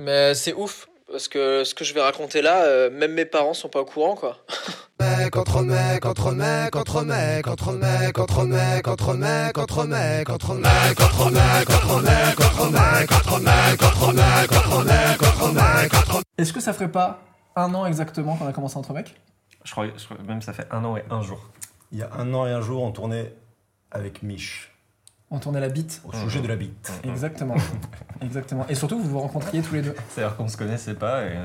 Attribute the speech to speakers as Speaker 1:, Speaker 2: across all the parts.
Speaker 1: Mais c'est ouf, parce que ce que je vais raconter là, euh, même mes parents sont pas au courant, quoi.
Speaker 2: mec, entre mec, entre mec, entre mec, entre mec, entre mec, entre mec, entre mec, entre mec, entre mec, entre mec, entre mec, entre mec, entre mec, entre mec, entre mec, entre
Speaker 3: Est-ce que ça ferait pas un an exactement qu'on a commencé entre mecs
Speaker 4: Je crois, je crois même ça fait un an et un jour.
Speaker 5: Il y a un an et un jour, on tournait avec Mich
Speaker 3: On tournait la bite
Speaker 5: au sujet de la bite.
Speaker 3: Exactement. Exactement. Et surtout, vous vous rencontriez tous les deux.
Speaker 4: C'est-à-dire qu'on se connaissait pas et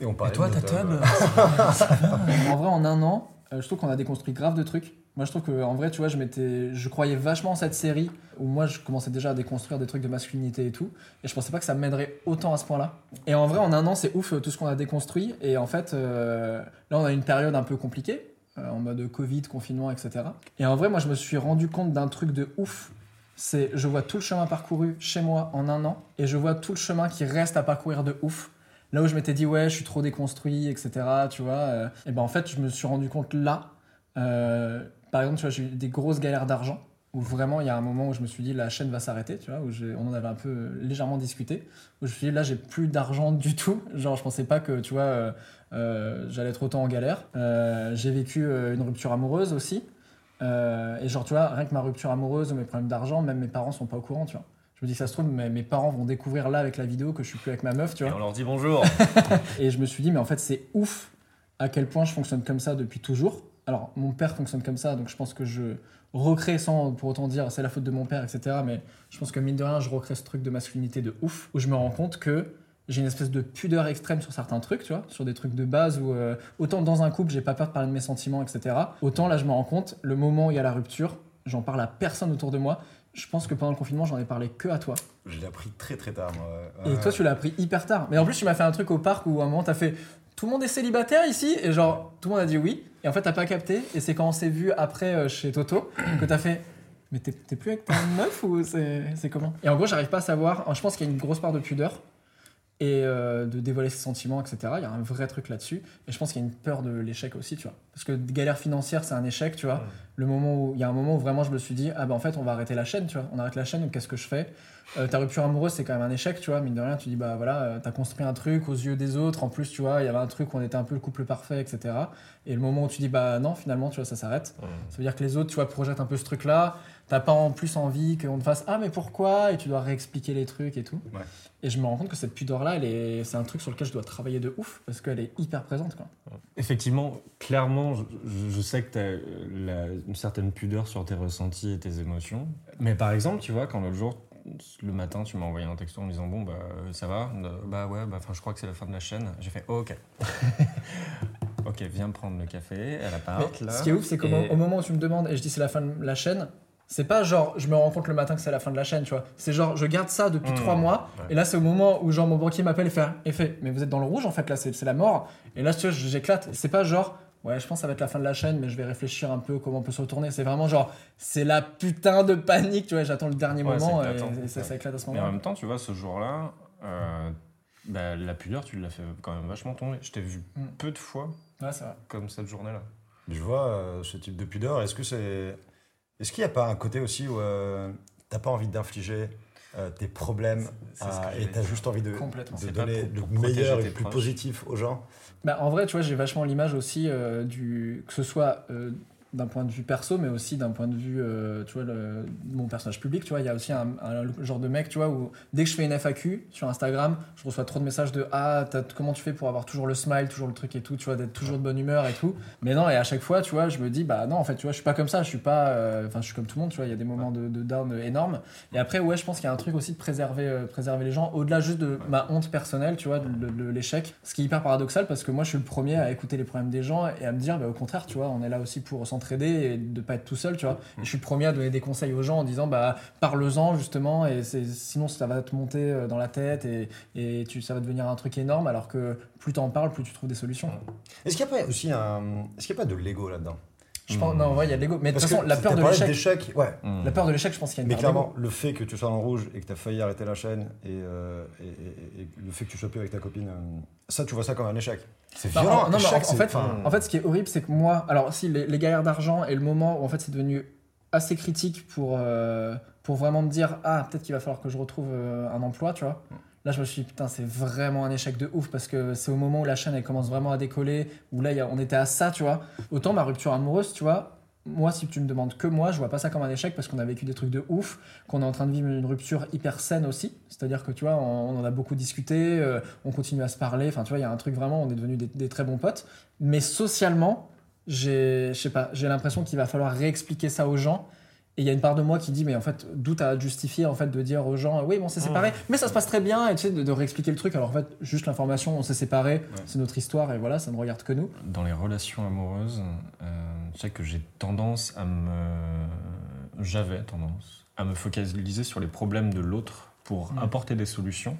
Speaker 5: Et on parlait
Speaker 3: Et toi, ta
Speaker 5: tables.
Speaker 3: En vrai, en un an, euh, je trouve qu'on a déconstruit grave de trucs. Moi, je trouve que en vrai, tu vois, je m'étais, je croyais vachement en cette série où moi, je commençais déjà à déconstruire des trucs de masculinité et tout, et je pensais pas que ça m'aiderait autant à ce point-là. Et en vrai, en un an, c'est ouf euh, tout ce qu'on a déconstruit. Et en fait, euh, là, on a une période un peu compliquée, en mode Covid, confinement, etc. Et en vrai, moi, je me suis rendu compte d'un truc de ouf. C'est, je vois tout le chemin parcouru chez moi en un an, et je vois tout le chemin qui reste à parcourir de ouf. Là où je m'étais dit, ouais, je suis trop déconstruit, etc., tu vois, euh, et ben en fait, je me suis rendu compte là, euh, par exemple, tu vois, j'ai eu des grosses galères d'argent, où vraiment, il y a un moment où je me suis dit, la chaîne va s'arrêter, tu vois, où on en avait un peu euh, légèrement discuté, où je me suis dit, là, j'ai plus d'argent du tout, genre, je pensais pas que, tu vois, euh, euh, j'allais être autant en galère. Euh, j'ai vécu une rupture amoureuse aussi, et genre, tu vois, rien que ma rupture amoureuse ou mes problèmes d'argent, même mes parents sont pas au courant, tu vois. Je me dis, ça se trouve, mes, mes parents vont découvrir là avec la vidéo que je suis plus avec ma meuf, tu
Speaker 4: Et
Speaker 3: vois.
Speaker 4: on leur dit bonjour.
Speaker 3: Et je me suis dit, mais en fait, c'est ouf à quel point je fonctionne comme ça depuis toujours. Alors, mon père fonctionne comme ça, donc je pense que je recrée sans pour autant dire c'est la faute de mon père, etc. Mais je pense que mine de rien, je recrée ce truc de masculinité de ouf, où je me rends compte que j'ai une espèce de pudeur extrême sur certains trucs, tu vois, sur des trucs de base où euh, autant dans un couple, j'ai pas peur de parler de mes sentiments, etc. Autant là, je me rends compte, le moment où il y a la rupture, j'en parle à personne autour de moi. Je pense que pendant le confinement, j'en ai parlé que à toi.
Speaker 5: Je l'ai appris très très tard, moi.
Speaker 3: Et
Speaker 5: Ouais.
Speaker 3: toi, tu l'as appris hyper tard. Mais en plus, tu m'as fait un truc au parc où à un moment, t'as fait tout le monde est célibataire ici? Et genre, tout le monde a dit oui. Et en fait, t'as pas capté. Et c'est quand on s'est vu après euh, chez Toto que t'as fait mais t'es t'es plus avec ta meuf ou c'est c'est comment? Et en gros, j'arrive pas à savoir. Je pense qu'il y a une grosse part de pudeur et euh, de dévoiler ses sentiments, etc. Il y a un vrai truc là-dessus. Et je pense qu'il y a une peur de l'échec aussi, tu vois. Parce que galère financière, c'est un échec, tu vois. Le moment où il y a un moment où vraiment je me suis dit ah bah en fait on va arrêter la chaîne, tu vois. On arrête la chaîne, donc qu'est-ce que je fais? Euh, Ta rupture amoureuse, c'est quand même un échec, tu vois. Mine de rien, tu dis bah voilà, euh, t'as construit un truc aux yeux des autres. En plus, tu vois, il y avait un truc où on était un peu le couple parfait, etc. Et le moment où tu dis bah non, finalement, tu vois, ça s'arrête. Ça veut dire que les autres, tu vois, projettent un peu ce truc-là. T'as pas en plus envie qu'on te fasse ah mais pourquoi? Et tu dois réexpliquer les trucs et tout.
Speaker 5: Ouais.
Speaker 3: Et je me rends compte que cette pudeur-là, elle est, c'est un truc sur lequel je dois travailler de ouf parce qu'elle est hyper présente, quoi.
Speaker 4: Effectivement, clairement, je, je sais que tu as une certaine pudeur sur tes ressentis et tes émotions. Mais par exemple, tu vois, quand l'autre jour, le matin, tu m'as envoyé un texto en me disant Bon, bah, ça va? Euh, Bah ouais, bah, enfin, je crois que c'est la fin de la chaîne. J'ai fait oh, Ok. ok, viens prendre le café à là.
Speaker 3: ce qui est ouf, c'est qu'au
Speaker 4: Et-
Speaker 3: au moment où tu me demandes et je dis c'est la fin de la chaîne, c'est pas genre je me rends compte le matin que c'est la fin de la chaîne, tu vois. C'est genre je garde ça depuis
Speaker 4: Mmh.
Speaker 3: trois mois
Speaker 4: Ouais.
Speaker 3: et là c'est au moment où genre mon banquier m'appelle et fait, et fait mais vous êtes dans le rouge en fait là, c'est c'est la mort. Et là tu vois, j'éclate. C'est pas genre ouais je pense que ça va être la fin de la chaîne mais je vais réfléchir un peu comment on peut se retourner. C'est vraiment genre c'est la putain de panique, tu vois. J'attends le dernier
Speaker 4: Ouais,
Speaker 3: moment et, et ça, ça éclate à ce
Speaker 4: Mais en
Speaker 3: moment.
Speaker 4: même temps, tu vois, ce jour-là, euh, bah, la pudeur, tu l'as fait quand même vachement tomber. Je t'ai vu
Speaker 3: Mm.
Speaker 4: peu de fois
Speaker 3: Ouais c'est vrai.
Speaker 4: comme cette journée-là.
Speaker 5: Je vois euh, ce type de pudeur. Est-ce que c'est. Est-ce qu'il n'y a pas un côté aussi où euh, t'as pas envie d'infliger euh, tes problèmes
Speaker 4: C'est ce
Speaker 5: à-
Speaker 4: que
Speaker 5: et
Speaker 4: j'allais
Speaker 5: t'as juste envie de, donner le meilleur et le plus
Speaker 4: proches.
Speaker 5: positif aux gens
Speaker 3: Bah, en vrai, tu vois, j'ai vachement l'image aussi euh, du que ce soit euh, d'un point de vue perso, mais aussi d'un point de vue, euh, tu vois, le- mon personnage public. Tu vois, il y a aussi un, genre de mec, tu vois, où dès que je fais une FAQ sur Instagram, je reçois trop de messages de ah, comment tu fais pour avoir toujours le smile, toujours le truc et tout, tu vois, d'être toujours de bonne humeur et tout? Mais non, et à chaque fois, tu vois, je me dis bah non, en fait, tu vois, je suis pas comme ça, je suis pas, euh, enfin, je suis comme tout le monde, tu vois, il y a des moments de, down énormes. Et après, ouais, je pense qu'il y a un truc aussi de préserver, euh, préserver les gens, au-delà juste de ma honte personnelle, tu vois, de, l'échec. Ce qui est hyper paradoxal parce que moi, je suis le premier à écouter les problèmes des gens et à me dire, bah, au contraire, tu vois, on est là aussi pour s'entraider s'entraider et de pas être tout seul, tu vois. Et je suis le premier à donner des conseils aux gens en disant, bah, parle-en justement, et sinon ça va te monter euh, dans la tête et, et tu, ça va devenir un truc énorme, alors que plus t'en parles, plus tu trouves des solutions.
Speaker 5: Est-ce qu'il n'y a pas aussi un. Est-ce qu'il n'y a pas de l'ego là-dedans?
Speaker 3: Je pense, non, ouais, il y a de l'ego. Mais de toute façon, la peur de l'échec,
Speaker 5: ouais.
Speaker 4: Hmm.
Speaker 3: la peur de l'échec, je pense qu'il y a une
Speaker 5: Mais clairement, le fait que tu sois en rouge et que tu as failli arrêter la chaîne et, euh, et- et- et le fait que tu sois plus avec ta copine, euh, ça, tu vois ça comme un échec. C'est
Speaker 3: Bah,
Speaker 5: violent.
Speaker 3: en- non, mais
Speaker 5: échec,
Speaker 3: en, fait,
Speaker 5: enfin,
Speaker 3: en fait, ce qui est horrible, c'est que moi, alors si les, les galères d'argent et le moment où en fait c'est devenu assez critique pour, euh, pour vraiment me dire ah peut-être qu'il va falloir que je retrouve euh, un emploi, tu vois. Là, je me suis dit, putain, c'est vraiment un échec de ouf parce que c'est au moment où la chaîne elle commence vraiment à décoller, où là, on était à ça, tu vois. Autant ma rupture amoureuse, tu vois, moi, si tu me demandes que moi, je vois pas ça comme un échec parce qu'on a vécu des trucs de ouf, qu'on est en train de vivre une rupture hyper saine aussi. C'est-à-dire que, tu vois, on, on en a beaucoup discuté, euh, on continue à se parler. Enfin, tu vois, il y a un truc vraiment, on est devenus des, des très bons potes. Mais socialement, j'ai, je sais pas, j'ai l'impression qu'il va falloir réexpliquer ça aux gens. Et il y a une part de moi qui dit, mais en fait, d'où t'as justifié en fait de dire aux gens, oui, bon, on s'est séparés, mais ça se passe très bien, et tu sais, de, de réexpliquer le truc. Alors en fait, juste l'information, on s'est séparés, c'est notre histoire, et voilà, ça ne regarde que nous.
Speaker 4: Dans les relations amoureuses, euh, je sais que j'ai tendance à me. J'avais tendance à me focaliser sur les problèmes de l'autre pour
Speaker 3: Mm.
Speaker 4: apporter des solutions,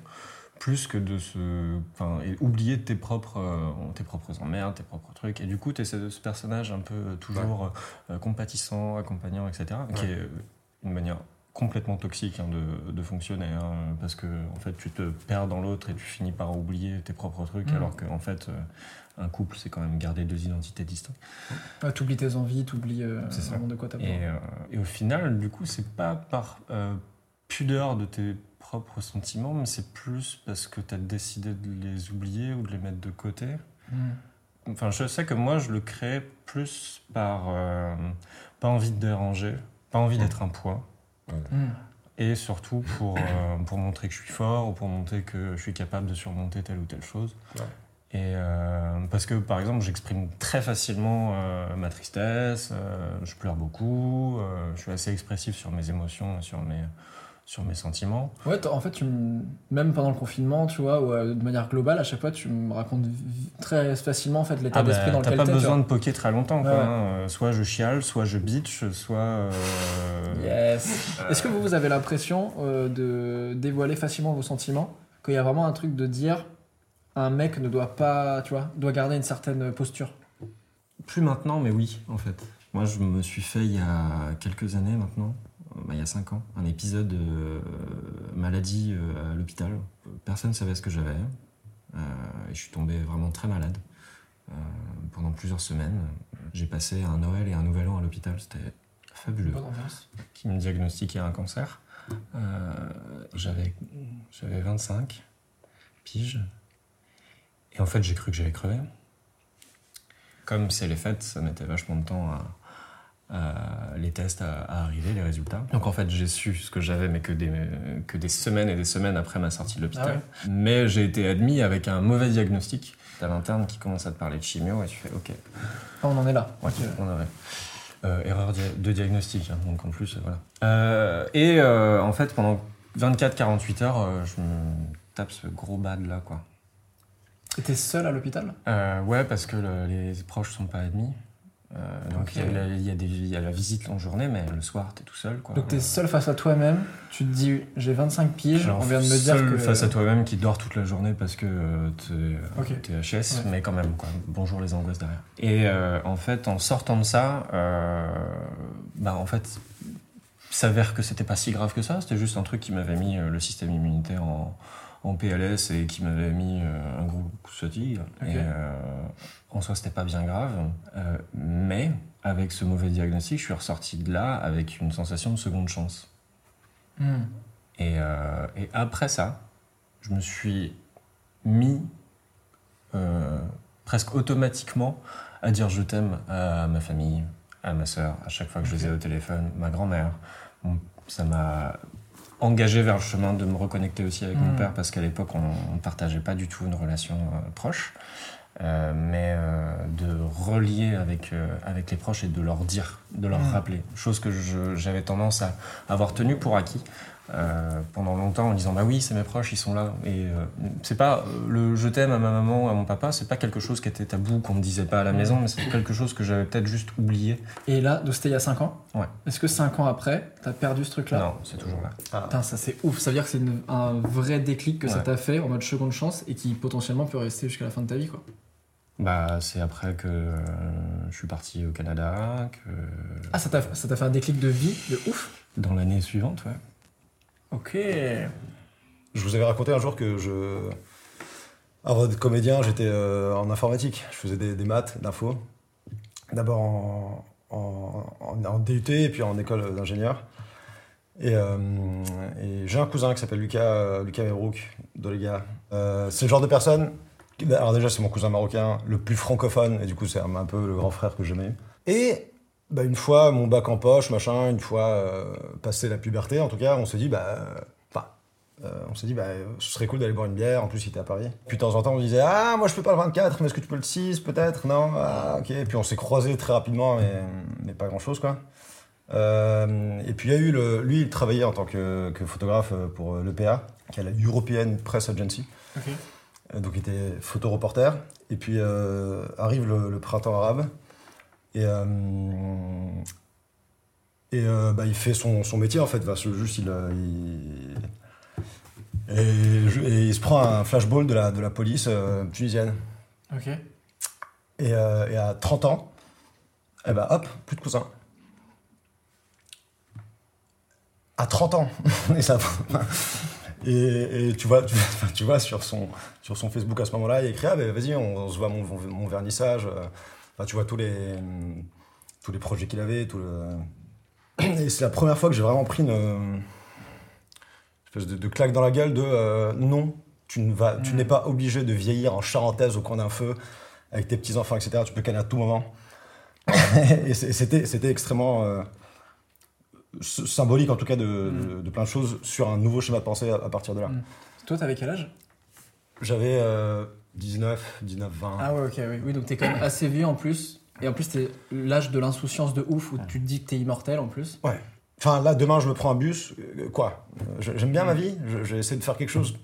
Speaker 4: plus que de se. Enfin, et oublier tes propres, euh, tes propres emmerdes, tes propres trucs. Et du coup, tu es ce, ce personnage un peu euh, toujours euh, compatissant, accompagnant, etc., qui est euh, une manière complètement toxique hein, de, de fonctionner hein, parce que en fait tu te perds dans l'autre et tu finis par oublier tes propres trucs
Speaker 3: Mm.
Speaker 4: alors qu'en en fait euh, un couple c'est quand même garder deux identités distinctes
Speaker 3: Ouais, t'oublies tes envies, t'oublies euh, vraiment de quoi t'as besoin.
Speaker 4: et, euh, et au final du coup c'est pas par euh, pudeur de tes propres sentiments mais c'est plus parce que tu as décidé de les oublier ou de les mettre de côté
Speaker 3: Mm.
Speaker 4: Enfin, je sais que moi, je le crée plus par euh, pas envie de déranger, pas envie d'être un poids,
Speaker 3: Mm.
Speaker 4: et surtout pour, euh, pour montrer que je suis fort ou pour montrer que je suis capable de surmonter telle ou telle chose.
Speaker 5: Ouais.
Speaker 4: Et euh, parce que, par exemple, j'exprime très facilement euh, ma tristesse, euh, je pleure beaucoup, je suis assez expressif sur mes émotions, et sur mes, sur mes sentiments.
Speaker 3: Ouais, t'as- en fait, tu me- même pendant le confinement, tu vois, ou, euh, de manière globale, à chaque fois, tu me racontes très facilement en fait l'état
Speaker 4: Ah bah,
Speaker 3: d'esprit dans
Speaker 4: t'as
Speaker 3: lequel
Speaker 4: pas
Speaker 3: t'es. tu
Speaker 4: besoin
Speaker 3: vois.
Speaker 4: de poker très longtemps. Quoi,
Speaker 3: Ouais,
Speaker 4: hein. Euh, Soit je chiale, soit je bitch, soit. euh,
Speaker 3: Yes. Est-ce que vous, vous avez l'impression euh, de dévoiler facilement vos sentiments? Qu'il y a vraiment un truc de dire un mec ne doit pas, tu vois, doit garder une certaine posture?
Speaker 4: Plus maintenant, mais oui, en fait. Moi, je me suis fait il y a quelques années maintenant, bah, il y a 5 ans, un épisode euh, maladie euh, à l'hôpital. Personne ne savait ce que j'avais. Euh, et je suis tombé vraiment très malade. Euh, pendant plusieurs semaines. J'ai passé un Noël et un Nouvel An à l'hôpital, c'était fabuleux.
Speaker 3: Bonne ambiance.
Speaker 4: Qui me diagnostiquait un cancer. J'avais, j'avais 25 piges. Et en fait, j'ai cru que j'allais crever. Comme c'est les fêtes, ça mettait vachement de temps à- les tests à, à arriver, les résultats. Donc en fait, j'ai su ce que j'avais, mais que des, que des semaines et des semaines après ma sortie de l'hôpital. Mais j'ai été admis avec un mauvais diagnostic. T'as l'interne qui commence à te parler de chimio et tu fais OK,
Speaker 3: Ah, on en est là.
Speaker 4: Ouais, on avait. Euh, erreur de diagnostic, hein, donc en plus, euh, voilà. Euh, et euh, en fait, pendant 24-48 heures, euh, je me tape ce gros bad là, quoi.
Speaker 3: T'étais seul à l'hôpital?
Speaker 4: Euh, ouais, parce que le- les proches sont pas admis. Euh, donc il y a la- y, y a visite en journée, mais le soir, t'es tout seul, quoi.
Speaker 3: Donc t'es seul face à toi-même, tu te dis j'ai 25 piges, on vient de me dire
Speaker 4: seul
Speaker 3: que...
Speaker 4: face à toi-même qui dort toute la journée parce que t'es
Speaker 3: Ok.
Speaker 4: t'es HS,
Speaker 3: Ouais.
Speaker 4: mais quand même, quoi. Bonjour les angoisses derrière. Et euh, en fait, en sortant de ça, euh, bah en fait, s'avère que c'était pas si grave que ça. C'était juste un truc qui m'avait mis euh, le système immunitaire en, en PLS et qui m'avait mis euh, un gros coup de fatigue.
Speaker 3: Ok.
Speaker 4: Et euh, en soi, c'était pas bien grave. Euh, mais avec ce mauvais diagnostic, je suis ressorti de là avec une sensation de seconde chance.
Speaker 3: Hmm.
Speaker 4: Et, euh, et après ça, je me suis mis euh, presque automatiquement à dire je t'aime à ma famille, à ma sœur, à chaque fois que je les ai au téléphone, ma grand-mère. Ça m'a engagé vers le chemin de me reconnecter aussi avec mon
Speaker 3: Mm.
Speaker 4: père parce qu'à l'époque on ne partageait pas du tout une relation euh, proche. Euh, mais euh, de relier avec, euh, avec les proches et de leur dire, de leur
Speaker 3: Mm.
Speaker 4: rappeler. Chose que j'avais tendance à avoir tenue pour acquis. Euh, pendant longtemps en disant bah oui c'est mes proches ils sont là. Et euh, c'est pas euh, le je t'aime à ma maman à mon papa c'est pas quelque chose qui était tabou qu'on me disait pas à la maison mais c'est quelque chose que j'avais peut-être juste oublié.
Speaker 3: Et là, donc c'était il y a 5 ans
Speaker 4: Ouais.
Speaker 3: Est-ce que 5 ans après, t'as perdu ce truc-là?
Speaker 4: Non c'est toujours là.
Speaker 3: Putain, ça c'est ouf. Ça veut dire que c'est une- un vrai déclic que ça t'a fait en mode seconde chance et qui potentiellement peut rester jusqu'à la fin de ta vie, quoi.
Speaker 4: bah c'est après que euh, je suis parti au Canada que
Speaker 3: Ah, ça t'a ça t'a fait un déclic de vie de ouf?
Speaker 4: Dans l'année suivante ouais
Speaker 3: Ok.
Speaker 5: Je vous avais raconté un jour que je. Avant d'être comédien, j'étais euh, en informatique. Je faisais des, maths, d'info. D'abord en, DUT et puis en école d'ingénieur. Et, euh, et j'ai un cousin qui s'appelle Lucas, euh, Lucas Mebrouk, Dolega. Euh, c'est le genre de personne. qui- Alors, déjà, c'est mon cousin marocain, le plus francophone, et du coup, c'est un, peu le grand frère que j'ai jamais eu. Et bah, une fois, mon bac en poche, machin, une fois euh, passé la puberté, en tout cas, on s'est dit, bah. euh, Enfin, euh, on s'est dit, bah, ce serait cool d'aller boire une bière. En plus, il était à Paris. Puis de temps en temps, on disait, ah, moi je peux pas le 24, mais est-ce que tu peux le 6 peut-être? Non? Ah, ok. Puis on s'est croisés très rapidement, mais, mais pas grand chose, quoi. Euh, et puis il y a eu le. Lui, il travaillait en tant que, que photographe pour l'EPA, qui est la European Press Agency. Donc il était photoreporter. Et puis arrive le, le printemps arabe. Et, euh, et euh, bah, il fait son, son métier en fait. Juste, il, euh, il- et, je- et il se prend un flashball de la, de la police euh, tunisienne.
Speaker 3: Ok.
Speaker 5: Et, euh, et à 30 ans, eh ben hop, plus de cousin. À 30 ans. et, ça, et, et tu vois, tu, tu vois sur, son, sur son Facebook à ce moment-là, il écrit Ah, ben vas-y, on, on se voit mon, mon vernissage. euh. Enfin, tu vois tous les, tous les projets qu'il avait. Tout le... Et c'est la première fois que j'ai vraiment pris une euh, espèce de, de claque dans la gueule de euh, non, tu ne vas, tu
Speaker 3: Mm.
Speaker 5: n'es pas obligé de vieillir en charentaise au coin d'un feu avec tes petits enfants, etc. Tu peux canner à tout moment. et c'était, c'était extrêmement euh, symbolique, en tout cas, de, de- de plein de choses sur un nouveau schéma de pensée à, à partir de là.
Speaker 3: Mm. Toi, t'avais quel âge?
Speaker 5: J'avais euh, 19, 19, 20.
Speaker 3: Ah ouais, ok, oui. Oui, donc t'es quand même assez vieux en plus. Et en plus, t'es l'âge de l'insouciance de ouf où tu te dis que t'es immortel en plus.
Speaker 5: Ouais. Enfin, là, demain, je me prends un bus. euh, quoi J'aime bien ma vie. Je- J'essaie de faire quelque chose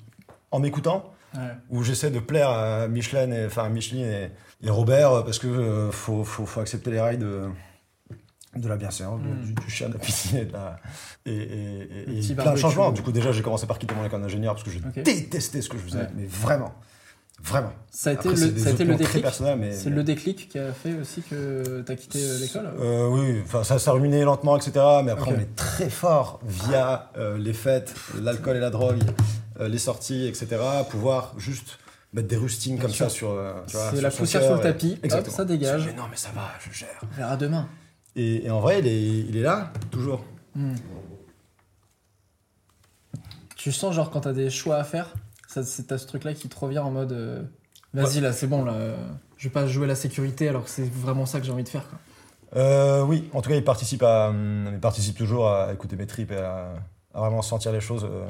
Speaker 5: en m'écoutant.
Speaker 3: Ouais.
Speaker 5: où j'essaie de plaire à Michelin et, enfin, à Michelin et, et Robert euh, parce que euh, faut, faut, faut accepter les rails de, de la bienséance, de-
Speaker 3: Mm.
Speaker 5: du, du chien, de la piscine et de la. Et, et, et- plein de changements. Du coup, déjà, j'ai commencé par quitter mon école d'ingénieur parce que je détestais ce que je faisais,
Speaker 3: Ouais.
Speaker 5: mais vraiment. Vraiment.
Speaker 3: Ça a été
Speaker 5: Après,
Speaker 3: le,
Speaker 5: des
Speaker 3: ça a été le
Speaker 5: opinions très
Speaker 3: déclic.
Speaker 5: mais-
Speaker 3: C'est le déclic qui a fait aussi que t'as quitté euh, l'école
Speaker 5: Euh, oui, enfin ça, ça ruminait lentement, etc. Mais après, on est très fort via euh, les fêtes, l'alcool et la drogue, euh, les sorties, etc. Pouvoir juste mettre des rustines
Speaker 3: Bien
Speaker 5: comme
Speaker 3: sûr.
Speaker 5: ça sur. tu
Speaker 3: C'est la poussière sur le
Speaker 5: et-
Speaker 3: tapis, hop, ça dégage.
Speaker 5: Mais non, mais ça va, je gère.
Speaker 3: On verra demain.
Speaker 5: Et, et en vrai, il est, il est là, toujours.
Speaker 3: Hmm. Tu sens genre quand t'as des choix à faire, c'est t'as ce truc-là qui te revient en mode euh, vas-y là c'est bon là, euh, je vais pas jouer la sécurité alors que c'est vraiment ça que j'ai envie de faire quoi.
Speaker 5: Euh, oui, en tout cas, il participe, à, hum, il participe toujours à écouter mes tripes et à, à vraiment sentir les choses euh,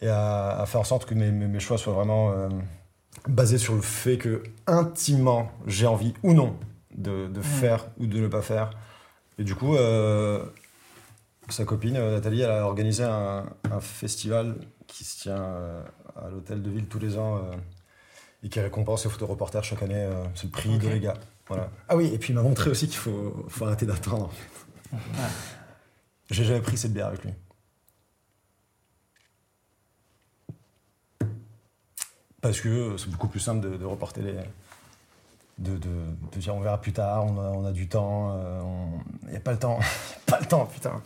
Speaker 5: et à, à faire en sorte que mes, choix soient vraiment euh, basés sur le fait que intimement j'ai envie ou non de, de faire ou de ne pas faire. Et du coup, euh, sa copine euh, Nathalie, elle a organisé un, un festival qui se tient euh, à l'hôtel de ville tous les ans euh, et qui récompense les photoreporters chaque année. euh, c'est le prix de les gars. Voilà. Ah oui, et puis il m'a montré aussi qu'il faut, faut arrêter d'attendre. en fait. J'ai jamais pris cette bière avec lui. Parce que c'est beaucoup plus simple de, de reporter les. De, de, de dire on verra plus tard, on a, on a du temps, il n'y a pas le temps, pas le temps, putain.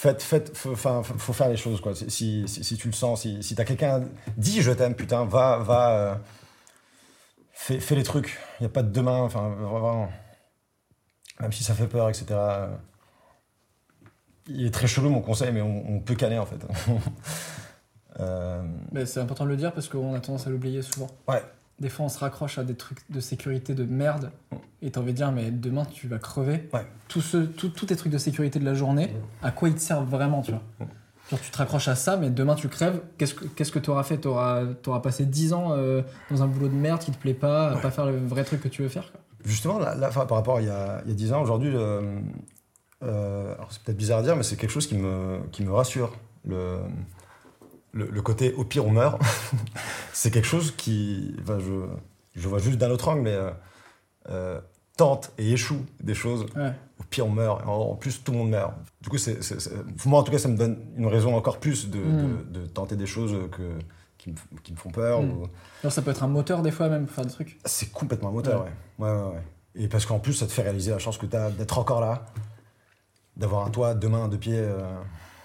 Speaker 5: Faites, faites, enfin, faut, faut faire les choses, quoi. Si, si, si tu le sens, si, si t'as quelqu'un, dis je t'aime, putain, va, va, euh, fais, fais les trucs. Il n'y a pas de demain, enfin, vraiment. Même si ça fait peur, etc. Il est très chelou mon conseil, mais on, on peut caler en fait. Euh,
Speaker 3: Mais c'est important de le dire parce qu'on a tendance à l'oublier souvent.
Speaker 5: Ouais.
Speaker 3: Des fois on se raccroche à des trucs de sécurité de merde et t'as envie de dire mais demain tu vas crever.
Speaker 5: Ouais.
Speaker 3: Tous ce, tout- tous tes trucs de sécurité de la journée, à quoi ils te servent vraiment tu vois Genre tu te raccroches à ça mais demain tu crèves, qu'est-ce que qu'est-ce que t'auras fait T'auras auras passé 10 ans euh, dans un boulot de merde qui te plaît pas, à pas faire le vrai truc que tu veux faire quoi.
Speaker 5: Justement, là, par rapport à il y a, il y a 10 ans, aujourd'hui, euh, euh, c'est peut-être bizarre à dire, mais c'est quelque chose qui me, qui me rassure. Le, le, le côté au pire on meurt, c'est quelque chose qui. enfin, je, je vois juste d'un autre angle, mais euh, euh, tente et échoue des choses.
Speaker 3: Ouais.
Speaker 5: Au pire on meurt. Et En, en plus, tout le monde meurt. Du coup, c'est, c'est- c'est- moi en tout cas, ça me donne une raison encore plus de,
Speaker 3: Mm.
Speaker 5: de, de tenter des choses que, qui, me, qui me font peur.
Speaker 3: Mm.
Speaker 5: ou-
Speaker 3: Genre, ça peut être un moteur des fois même faire des trucs.
Speaker 5: c'est complètement un moteur, ouais. Ouais, ouais, ouais. Et parce qu'en plus, ça te fait réaliser la chance que tu as d'être encore là, d'avoir un toit, deux mains, deux pieds. euh,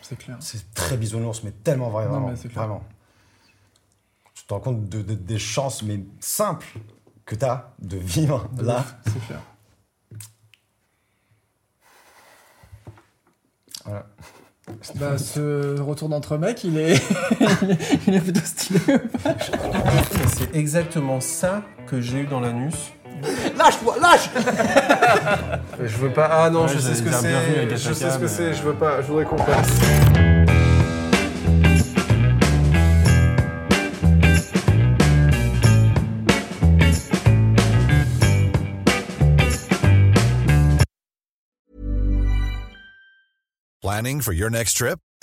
Speaker 3: C'est clair.
Speaker 5: c'est très bisounours, mais tellement vrai,
Speaker 3: Non,
Speaker 5: vraiment.
Speaker 3: mais c'est clair.
Speaker 5: vraiment. Tu te rends compte de, de- des chances, mais simples, que tu as de vivre
Speaker 3: De
Speaker 5: là.
Speaker 3: C'est clair.
Speaker 5: Voilà.
Speaker 3: Bah, ce retour d'entre mecs, il est... il est plutôt stylé.
Speaker 6: C'est exactement ça que j'ai eu dans l'anus.
Speaker 2: Lâche-toi, lâche
Speaker 6: Je veux pas. Ah non,
Speaker 4: Ouais,
Speaker 6: je sais ce que c'est. Je sais ce que c'est. Je veux pas. Je voudrais qu'on fasse.
Speaker 7: Planning for your next trip?